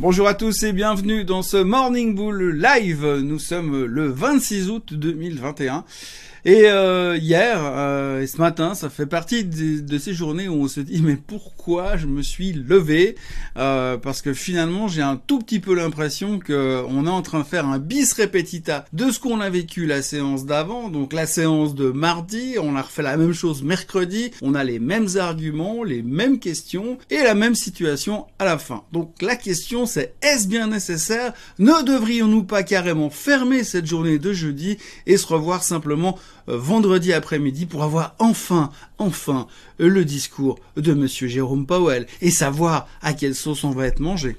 Bonjour à tous et bienvenue dans ce Morning Bull Live. Nous sommes le 26 août 2021. Et euh, hier euh, et ce matin, ça fait partie de, ces journées où on se dit mais pourquoi je me suis levé? Euh, Parce que finalement, j'ai un tout petit peu l'impression que on est en train de faire un bis repetita de ce qu'on a vécu la séance d'avant. Donc la séance de mardi, on a refait la même chose mercredi. On a les mêmes arguments, les mêmes questions et la même situation à la fin. Donc la question c'est est-ce bien nécessaire? Ne devrions-nous pas carrément fermer cette journée de jeudi et se revoir simplement vendredi après-midi pour avoir enfin, enfin, le discours de monsieur Jérôme Powell et savoir à quelle sauce on va être mangé?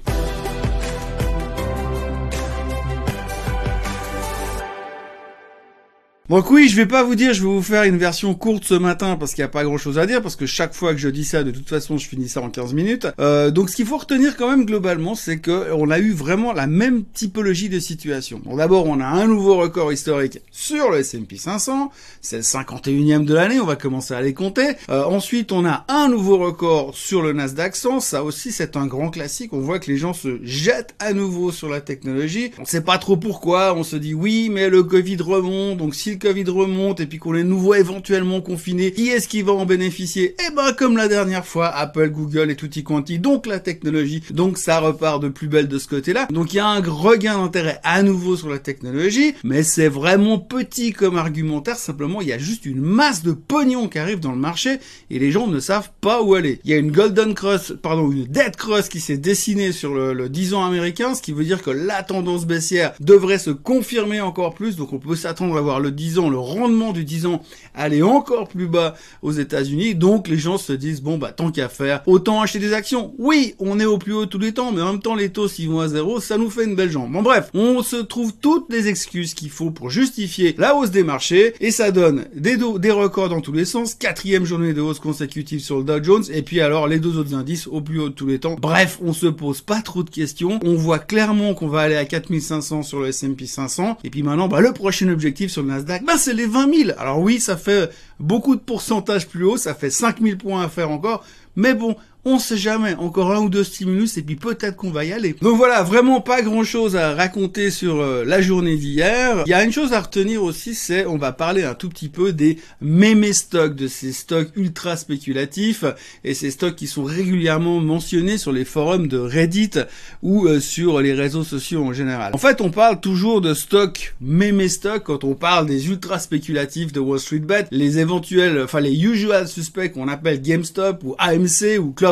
Donc oui, je vais pas vous dire, je vais vous faire une version courte ce matin parce qu'il n'y a pas grand chose à dire parce que chaque fois que je dis ça, de toute façon, je finis ça en 15 minutes. Euh, donc ce qu'il faut retenir quand même globalement, c'est que on a eu vraiment la même typologie de situation. Bon, d'abord, on a un nouveau record historique sur le S&P 500, c'est le 51e de l'année, on va commencer à les compter. Euh, ensuite, on a un nouveau record sur le Nasdaq 100, ça aussi c'est un grand classique. On voit que les gens se jettent à nouveau sur la technologie. On sait pas trop pourquoi, on se dit oui, mais le Covid remonte, donc si Covid remonte et puis qu'on est nouveau éventuellement confiné, qui est-ce qui va en bénéficier? Eh ben comme la dernière fois, Apple, Google et tutti quanti, donc la technologie, donc ça repart de plus belle de ce côté-là. Donc il y a un regain d'intérêt à nouveau sur la technologie, mais c'est vraiment petit comme argumentaire, simplement il y a juste une masse de pognon qui arrive dans le marché et les gens ne savent pas où aller. Il y a une Golden Cross, pardon, une Dead Cross qui s'est dessinée sur le, le 10 ans américain, ce qui veut dire que la tendance baissière devrait se confirmer encore plus, donc on peut s'attendre à voir le 10 ans, le rendement du 10 ans aller encore plus bas aux États-Unis. Donc les gens se disent bon bah tant qu'à faire, autant acheter des actions. Oui, on est au plus haut tous les temps, mais en même temps les taux s'ils vont à zéro, ça nous fait une belle jambe. Bon bref, on se trouve toutes les excuses qu'il faut pour justifier la hausse des marchés et ça donne des, des records dans tous les sens. Quatrième journée de hausse consécutive sur le Dow Jones et puis alors les deux autres indices au plus haut de tous les temps. Bref, on se pose pas trop de questions. On voit clairement qu'on va aller à 4500 sur le S&P 500 et puis maintenant bah, le prochain objectif sur le Nasdaq, bah, c'est les 20 000. Alors oui, ça fait beaucoup de pourcentage plus haut, ça fait 5 000 points à faire encore, mais bon, on sait jamais, encore un ou deux stimulus et puis peut-être qu'on va y aller. Donc voilà, vraiment pas grand chose à raconter sur euh, la journée d'hier. Il y a une chose à retenir aussi, c'est on va parler un tout petit peu des mémé stocks, de ces stocks ultra spéculatifs et ces stocks qui sont régulièrement mentionnés sur les forums de Reddit ou euh, sur les réseaux sociaux en général. En fait, on parle toujours de stocks mémé stocks quand on parle des ultra spéculatifs de Wall Street Bet, les éventuels, enfin les usual suspects qu'on appelle GameStop ou AMC ou Club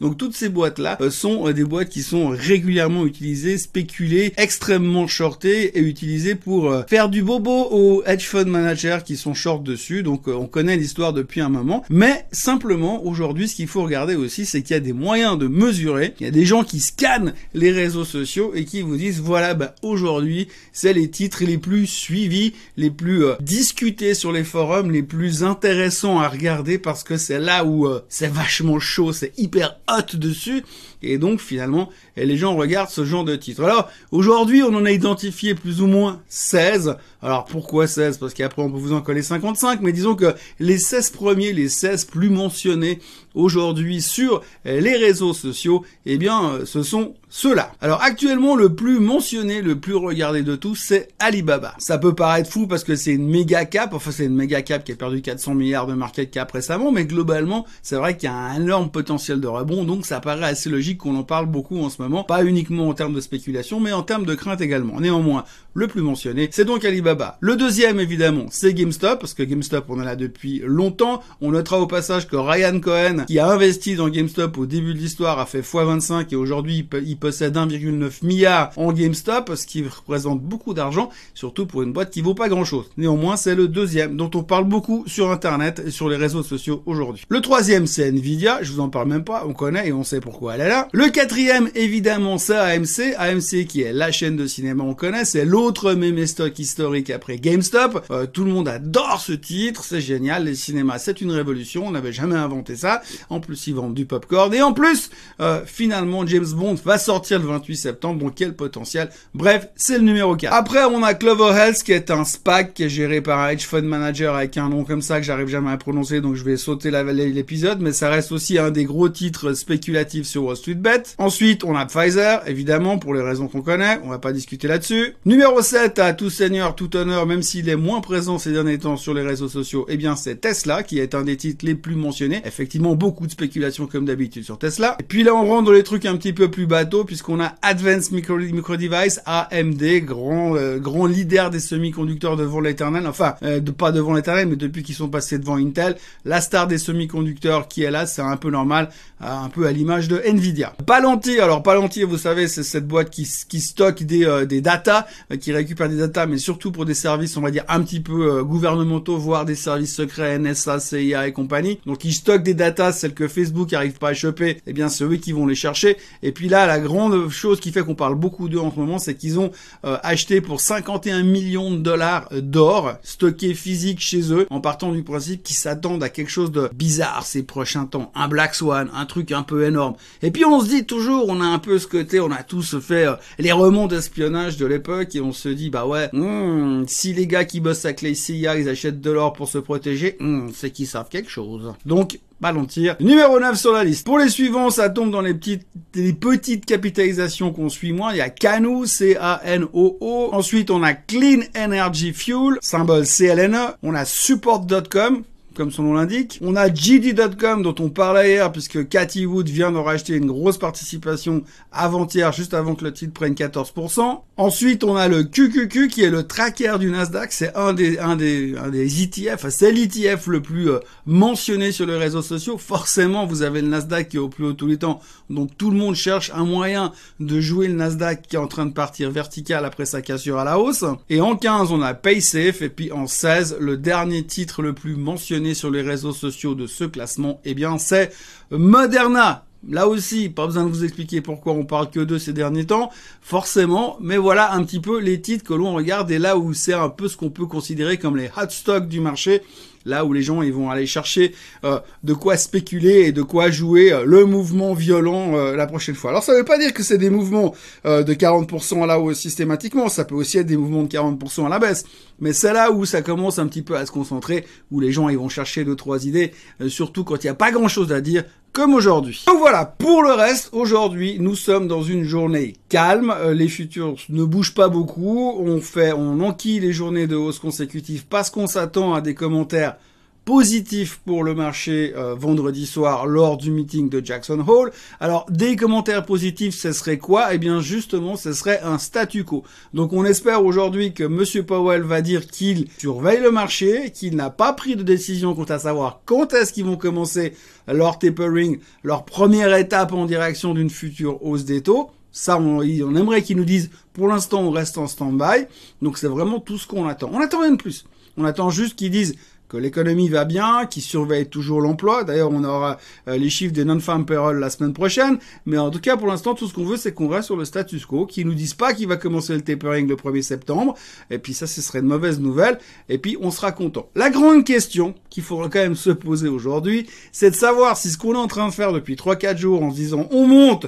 Donc toutes ces boîtes-là euh, sont euh, des boîtes qui sont régulièrement utilisées, spéculées, extrêmement shortées et utilisées pour euh, faire du bobo aux hedge fund managers qui sont short dessus. Donc on connaît l'histoire depuis un moment. Mais simplement aujourd'hui, ce qu'il faut regarder aussi, c'est qu'il y a des moyens de mesurer. Il y a des gens qui scannent les réseaux sociaux et qui vous disent voilà, bah, aujourd'hui, c'est les titres les plus suivis, les plus discutés sur les forums, les plus intéressants à regarder parce que c'est là où c'est vachement chaud, c'est hyper hot dessus et donc finalement les gens regardent ce genre de titre. Alors aujourd'hui on en a identifié plus ou moins 16. Alors pourquoi 16 Parce qu'après on peut vous en coller 55, mais disons que les 16 premiers, les 16 plus mentionnés aujourd'hui sur les réseaux sociaux, eh bien ce sont ceux-là. Alors actuellement le plus mentionné, le plus regardé de tous, c'est Alibaba. Ça peut paraître fou parce que c'est une méga cap, enfin c'est une méga cap qui a perdu 400 milliards de market cap récemment, mais globalement c'est vrai qu'il y a un énorme potentiel de rebond, donc ça paraît assez logique qu'on en parle beaucoup en ce moment, pas uniquement en termes de spéculation, mais en termes de crainte également. Néanmoins, le plus mentionné, c'est donc Alibaba. Le deuxième, évidemment, c'est GameStop, parce que GameStop, on en a depuis longtemps. On notera au passage que Ryan Cohen, qui a investi dans GameStop au début de l'histoire, a fait x25 et aujourd'hui, il possède 1,9 milliard en GameStop, ce qui représente beaucoup d'argent, surtout pour une boîte qui vaut pas grand chose. Néanmoins, c'est le deuxième, dont on parle beaucoup sur Internet et sur les réseaux sociaux aujourd'hui. Le troisième, c'est Nvidia. Je vous en parle même pas. On connaît et on sait pourquoi elle est là. Le quatrième, évidemment, c'est AMC. AMC qui est la chaîne de cinéma, on connaît. C'est l'autre mémé stock historique après GameStop. Euh, tout le monde adore ce titre. C'est génial. Les cinémas, c'est une révolution. On n'avait jamais inventé ça. En plus, ils vendent du popcorn. Et en plus, euh, finalement, James Bond va sortir le 28 septembre. Donc, quel potentiel. Bref, c'est le numéro 4. Après, on a Clover Health qui est un SPAC qui est géré par un hedge fund manager avec un nom comme ça que j'arrive jamais à prononcer. Donc, je vais sauter l'épisode. Mais ça reste aussi un des gros titres spéculatifs sur Wall Street bet. Ensuite, on a Pfizer, évidemment, pour les raisons qu'on connaît. On va pas discuter là-dessus. Numéro 7, à tout seigneur, tout honneur, même s'il est moins présent ces derniers temps sur les réseaux sociaux, eh bien, c'est Tesla, qui est un des titres les plus mentionnés. Effectivement, beaucoup de spéculations comme d'habitude sur Tesla. Et puis là, on rentre dans les trucs un petit peu plus bateaux, puisqu'on a Advanced Micro, Micro Device, AMD, grand, euh, grand leader des semi-conducteurs devant l'éternel. Enfin, euh, de, pas devant l'éternel, mais depuis qu'ils sont passés devant Intel. La star des semi-conducteurs qui est là, c'est un peu normal, euh, un peu à l'image de Nvidia. Palantir, alors Palantir, vous savez, c'est cette boîte qui, qui stocke des, euh, des datas, euh, qui récupère des datas, mais surtout pour des services, on va dire, un petit peu gouvernementaux, voire des services secrets, NSA, CIA et compagnie. Donc ils stockent des datas, celles que Facebook n'arrive pas à choper, eh bien c'est eux qui vont les chercher. Et puis là, la grande chose qui fait qu'on parle beaucoup d'eux en ce moment, c'est qu'ils ont acheté pour 51 millions de dollars d'or stocké physique chez eux, en partant du principe qu'ils s'attendent à quelque chose de bizarre ces prochains temps, un Black Swan, un truc un peu énorme. Et puis on se dit toujours, on a un peu ce côté, on a tous fait euh, les remons d'espionnage de l'époque et on se dit bah ouais, hmm, si les gars qui bossent avec les CIA ils achètent de l'or pour se protéger, hmm, c'est qu'ils savent quelque chose. Donc Palantir. Numéro 9 sur la liste. Pour les suivants, ça tombe dans les petites, les petites capitalisations qu'on suit moins. Il y a Cano, C-A-N-O-O. Ensuite, on a Clean Energy Fuel, symbole CLNE. On a Support.com, comme son nom l'indique. On a GD.com dont on parlait hier puisque Cathy Wood vient de racheter une grosse participation avant-hier juste avant que le titre prenne 14%. Ensuite, on a le QQQ qui est le tracker du Nasdaq. C'est un des, un des, des ETF. C'est l'ETF le plus euh, mentionné sur les réseaux sociaux. Forcément, vous avez le Nasdaq qui est au plus haut tous les temps. Donc tout le monde cherche un moyen de jouer le Nasdaq qui est en train de partir vertical après sa cassure à la hausse. Et en 15, on a PaySafe. Et puis en 16, le dernier titre le plus mentionné sur les réseaux sociaux de ce classement, eh bien c'est Moderna. Là aussi, pas besoin de vous expliquer pourquoi on parle que de ces derniers temps, forcément, mais voilà un petit peu les titres que l'on regarde et là où c'est un peu ce qu'on peut considérer comme les hot stocks du marché là où les gens ils vont aller chercher euh, de quoi spéculer et de quoi jouer euh, le mouvement violent euh, la prochaine fois. Alors ça ne veut pas dire que c'est des mouvements de 40% à la hausse systématiquement, ça peut aussi être des mouvements de 40% à la baisse, mais c'est là où ça commence un petit peu à se concentrer, où les gens ils vont chercher deux trois idées, surtout quand il n'y a pas grand chose à dire comme aujourd'hui. Donc voilà, pour le reste, aujourd'hui, nous sommes dans une journée calme, les futurs ne bougent pas beaucoup, on fait, on enquille les journées de hausse consécutives parce qu'on s'attend à des commentaires positif pour le marché euh, vendredi soir lors du meeting de Jackson Hole. Alors des commentaires positifs, ce serait quoi? Eh bien justement, ce serait un statu quo. Donc on espère aujourd'hui que Monsieur Powell va dire qu'il surveille le marché, qu'il n'a pas pris de décision quant à savoir quand est-ce qu'ils vont commencer leur tapering, leur première étape en direction d'une future hausse des taux. Ça, on, on aimerait qu'ils nous disent, pour l'instant, on reste en stand-by. Donc c'est vraiment tout ce qu'on attend. On attend rien de plus. On attend juste qu'ils disent, que l'économie va bien, qui surveille toujours l'emploi. D'ailleurs, on aura euh, les chiffres des non-farm payroll la semaine prochaine. Mais en tout cas, pour l'instant, tout ce qu'on veut, c'est qu'on reste sur le status quo, qu'ils nous disent pas qu'il va commencer le tapering le 1er septembre. Et puis ça, ce serait une mauvaise nouvelle. Et puis, on sera content. La grande question qu'il faudra quand même se poser aujourd'hui, c'est de savoir si ce qu'on est en train de faire depuis 3-4 jours en se disant on monte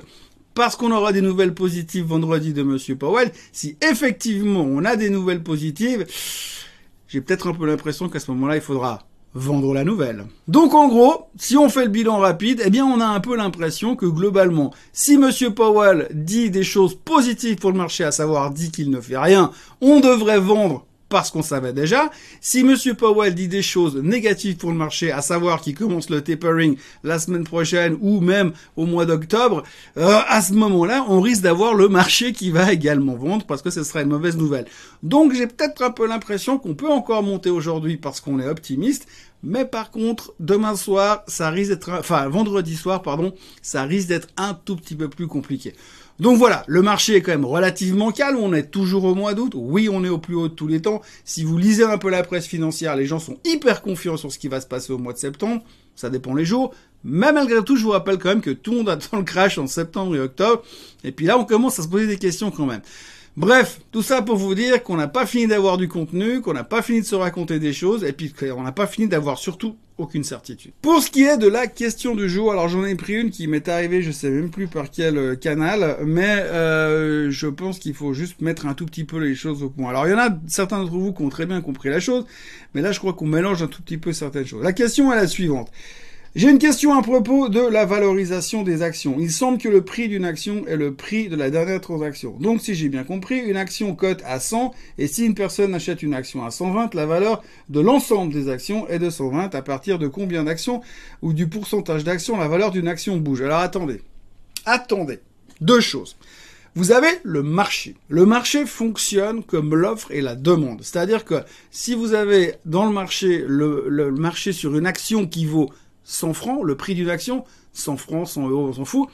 parce qu'on aura des nouvelles positives vendredi de Monsieur Powell, si effectivement on a des nouvelles positives, j'ai peut-être un peu l'impression qu'à ce moment-là, il faudra vendre la nouvelle. Donc en gros, si on fait le bilan rapide, eh bien on a un peu l'impression que globalement, si Monsieur Powell dit des choses positives pour le marché, à savoir dit qu'il ne fait rien, on devrait vendre parce qu'on savait déjà. Si Monsieur Powell dit des choses négatives pour le marché, à savoir qu'il commence le tapering la semaine prochaine ou même au mois d'octobre, euh, à ce moment-là, on risque d'avoir le marché qui va également vendre parce que ce serait une mauvaise nouvelle. Donc j'ai peut-être un peu l'impression qu'on peut encore monter aujourd'hui parce qu'on est optimiste, mais par contre, demain soir, ça risque d'être, enfin vendredi soir, pardon, ça risque d'être un tout petit peu plus compliqué. Donc voilà, le marché est quand même relativement calme, on est toujours au mois d'août, oui on est au plus haut de tous les temps, si vous lisez un peu la presse financière, les gens sont hyper confiants sur ce qui va se passer au mois de septembre, ça dépend les jours, mais malgré tout je vous rappelle quand même que tout le monde attend le crash en septembre et octobre, et puis là on commence à se poser des questions quand même. Bref, tout ça pour vous dire qu'on n'a pas fini d'avoir du contenu, qu'on n'a pas fini de se raconter des choses, et puis qu'on n'a pas fini d'avoir surtout aucune certitude. Pour ce qui est de la question du jour, alors j'en ai pris une qui m'est arrivée, je sais même plus par quel euh, canal, mais euh, je pense qu'il faut juste mettre un tout petit peu les choses au point. Alors il y en a certains d'entre vous qui ont très bien compris la chose, mais là je crois qu'on mélange un tout petit peu certaines choses. La question est la suivante. J'ai une question à propos de la valorisation des actions. Il semble que le prix d'une action est le prix de la dernière transaction. Donc si j'ai bien compris, une action cote à 100 et si une personne achète une action à 120, la valeur de l'ensemble des actions est de 120. À partir de combien d'actions ou du pourcentage d'actions la valeur d'une action bouge? Alors attendez. Attendez. Deux choses. Vous avez le marché. Le marché fonctionne comme l'offre et la demande. C'est-à-dire que si vous avez dans le marché le, le marché sur une action qui vaut 100 francs, le prix d'une action, 100 francs, 100 euros, on s'en fout,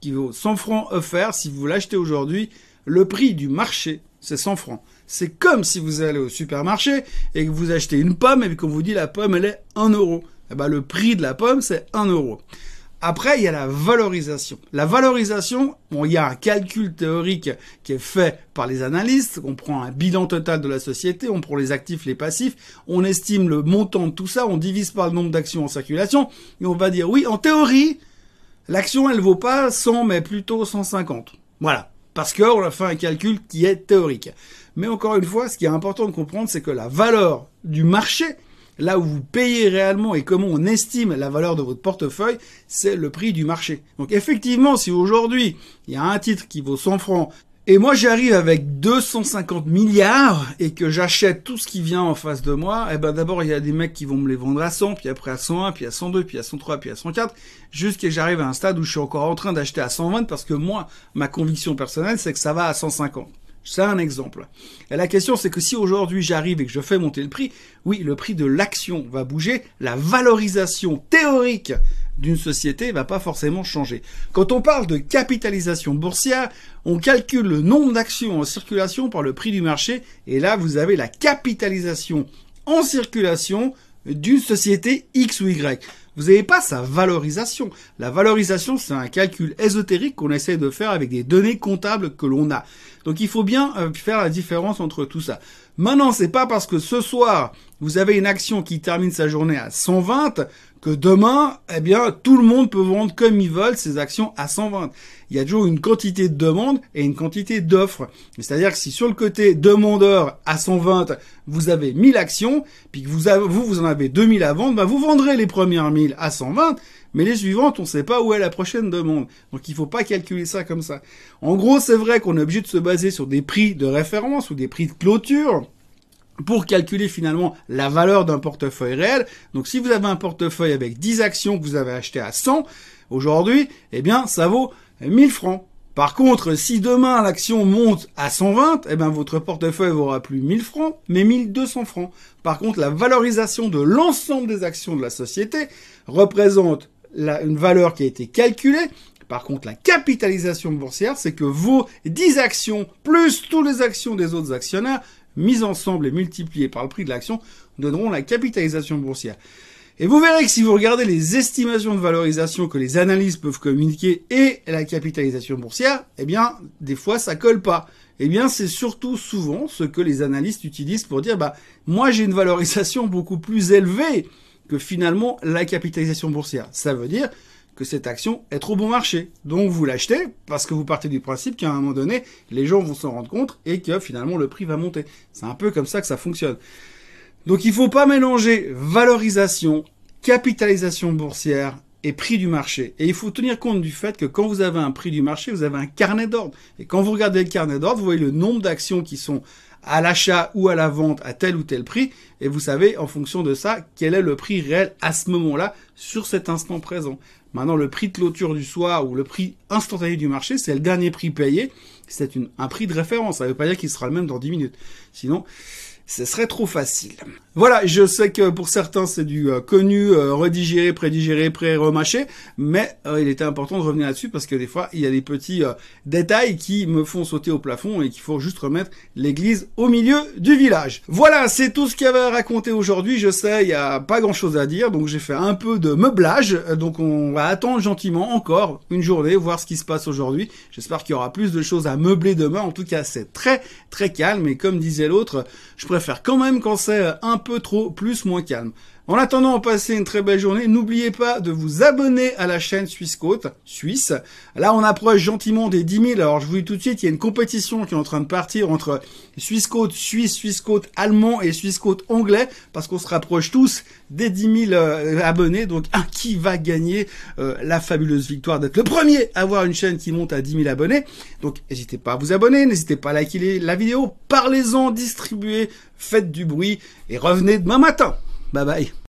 qui vaut 100 francs offert, si vous l'achetez aujourd'hui, le prix du marché, c'est 100 francs. C'est comme si vous allez au supermarché et que vous achetez une pomme et qu'on vous dit la pomme, elle est 1 euro. Eh ben, le prix de la pomme, c'est 1 euro. Après, il y a la valorisation. La valorisation, bon, il y a un calcul théorique qui est fait par les analystes. On prend un bilan total de la société, on prend les actifs, les passifs, on estime le montant de tout ça, on divise par le nombre d'actions en circulation, et on va dire, oui, en théorie, l'action, elle vaut pas 100, mais plutôt 150. Voilà. Parce qu'on a fait un calcul qui est théorique. Mais encore une fois, ce qui est important de comprendre, c'est que la valeur du marché, là où vous payez réellement et comment on estime la valeur de votre portefeuille, c'est le prix du marché. Donc effectivement, si aujourd'hui, il y a un titre qui vaut 100 francs, et moi j'arrive avec 250 milliards et que j'achète tout ce qui vient en face de moi, eh ben d'abord il y a des mecs qui vont me les vendre à 100, puis après à 101, puis à 102, puis à 103, puis à 104, jusqu'à que j'arrive à un stade où je suis encore en train d'acheter à 120 parce que moi, ma conviction personnelle, c'est que ça va à 150. C'est un exemple. La question, c'est que si aujourd'hui j'arrive et que je fais monter le prix, oui, le prix de l'action va bouger, la valorisation théorique d'une société va pas forcément changer. Quand on parle de capitalisation boursière, on calcule le nombre d'actions en circulation par le prix du marché, et là vous avez la capitalisation en circulation d'une société X ou Y. Vous n'avez pas sa valorisation. La valorisation, c'est un calcul ésotérique qu'on essaie de faire avec des données comptables que l'on a. Donc il faut bien euh, faire la différence entre tout ça. Maintenant, c'est pas parce que ce soir, vous avez une action qui termine sa journée à 120 que demain, eh bien, tout le monde peut vendre comme ils veulent ses actions à 120. Il y a toujours une quantité de demandes et une quantité d'offres. C'est-à-dire que si sur le côté demandeur à 120, vous avez 1000 actions, puis que vous, vous, vous en avez 2000 à vendre, bah, vous vendrez les premières 1000 à 120, mais les suivantes, on ne sait pas où est la prochaine demande. Donc il ne faut pas calculer ça comme ça. En gros, c'est vrai qu'on est obligé de se baser sur des prix de référence ou des prix de clôture pour calculer finalement la valeur d'un portefeuille réel. Donc si vous avez un portefeuille avec 10 actions que vous avez achetées à 100 aujourd'hui, eh bien ça vaut 1000 francs. Par contre, si demain l'action monte à 120, eh bien votre portefeuille vaudra plus 1000 francs, mais 1200 francs. Par contre, la valorisation de l'ensemble des actions de la société représente une valeur qui a été calculée. Par contre, la capitalisation boursière, c'est que vos 10 actions plus toutes les actions des autres actionnaires mises ensemble et multipliées par le prix de l'action, donneront la capitalisation boursière. Et vous verrez que si vous regardez les estimations de valorisation que les analyses peuvent communiquer et la capitalisation boursière, eh bien, des fois, ça colle pas. Eh bien, c'est surtout souvent ce que les analystes utilisent pour dire, bah, moi, j'ai une valorisation beaucoup plus élevée que finalement la capitalisation boursière. Ça veut dire que cette action est trop bon marché. Donc vous l'achetez parce que vous partez du principe qu'à un moment donné, les gens vont s'en rendre compte et que finalement le prix va monter. C'est un peu comme ça que ça fonctionne. Donc il faut pas mélanger valorisation, capitalisation boursière et prix du marché. Et il faut tenir compte du fait que quand vous avez un prix du marché, vous avez un carnet d'ordre. Et quand vous regardez le carnet d'ordre, vous voyez le nombre d'actions qui sont à l'achat ou à la vente à tel ou tel prix, et vous savez en fonction de ça quel est le prix réel à ce moment-là sur cet instant présent. Maintenant, le prix de clôture du soir ou le prix instantané du marché, c'est le dernier prix payé. C'est un prix de référence. Ça ne veut pas dire qu'il sera le même dans 10 minutes. Sinon, ce serait trop facile. Voilà, je sais que pour certains c'est du euh, connu, euh, redigéré, prédigéré, pré-remâché, mais euh, il était important de revenir là-dessus parce que des fois il y a des petits détails qui me font sauter au plafond et qu'il faut juste remettre l'église au milieu du village. Voilà, c'est tout ce qu'il y avait à raconter aujourd'hui. Je sais, il n'y a pas grand-chose à dire, donc j'ai fait un peu de meublage. Donc on va attendre gentiment encore une journée, voir ce qui se passe aujourd'hui. J'espère qu'il y aura plus de choses à meubler demain. En tout cas, c'est très très calme et comme disait l'autre, je préfère faire quand même quand c'est un peu trop plus moins calme. En attendant, passez une très belle journée. N'oubliez pas de vous abonner à la chaîne Suisse Côte, Suisse. Là, on approche gentiment des 10 000. Alors, je vous dis tout de suite, il y a une compétition qui est en train de partir entre Suisse Côte Suisse, Suisse Côte allemand et Suisse Côte anglais, parce qu'on se rapproche tous des 10 000 euh, abonnés. Donc, un qui va gagner euh, la fabuleuse victoire d'être le premier à avoir une chaîne qui monte à 10 000 abonnés? Donc, n'hésitez pas à vous abonner, n'hésitez pas à liker la vidéo, parlez-en, distribuez, faites du bruit et revenez demain matin. Bye bye.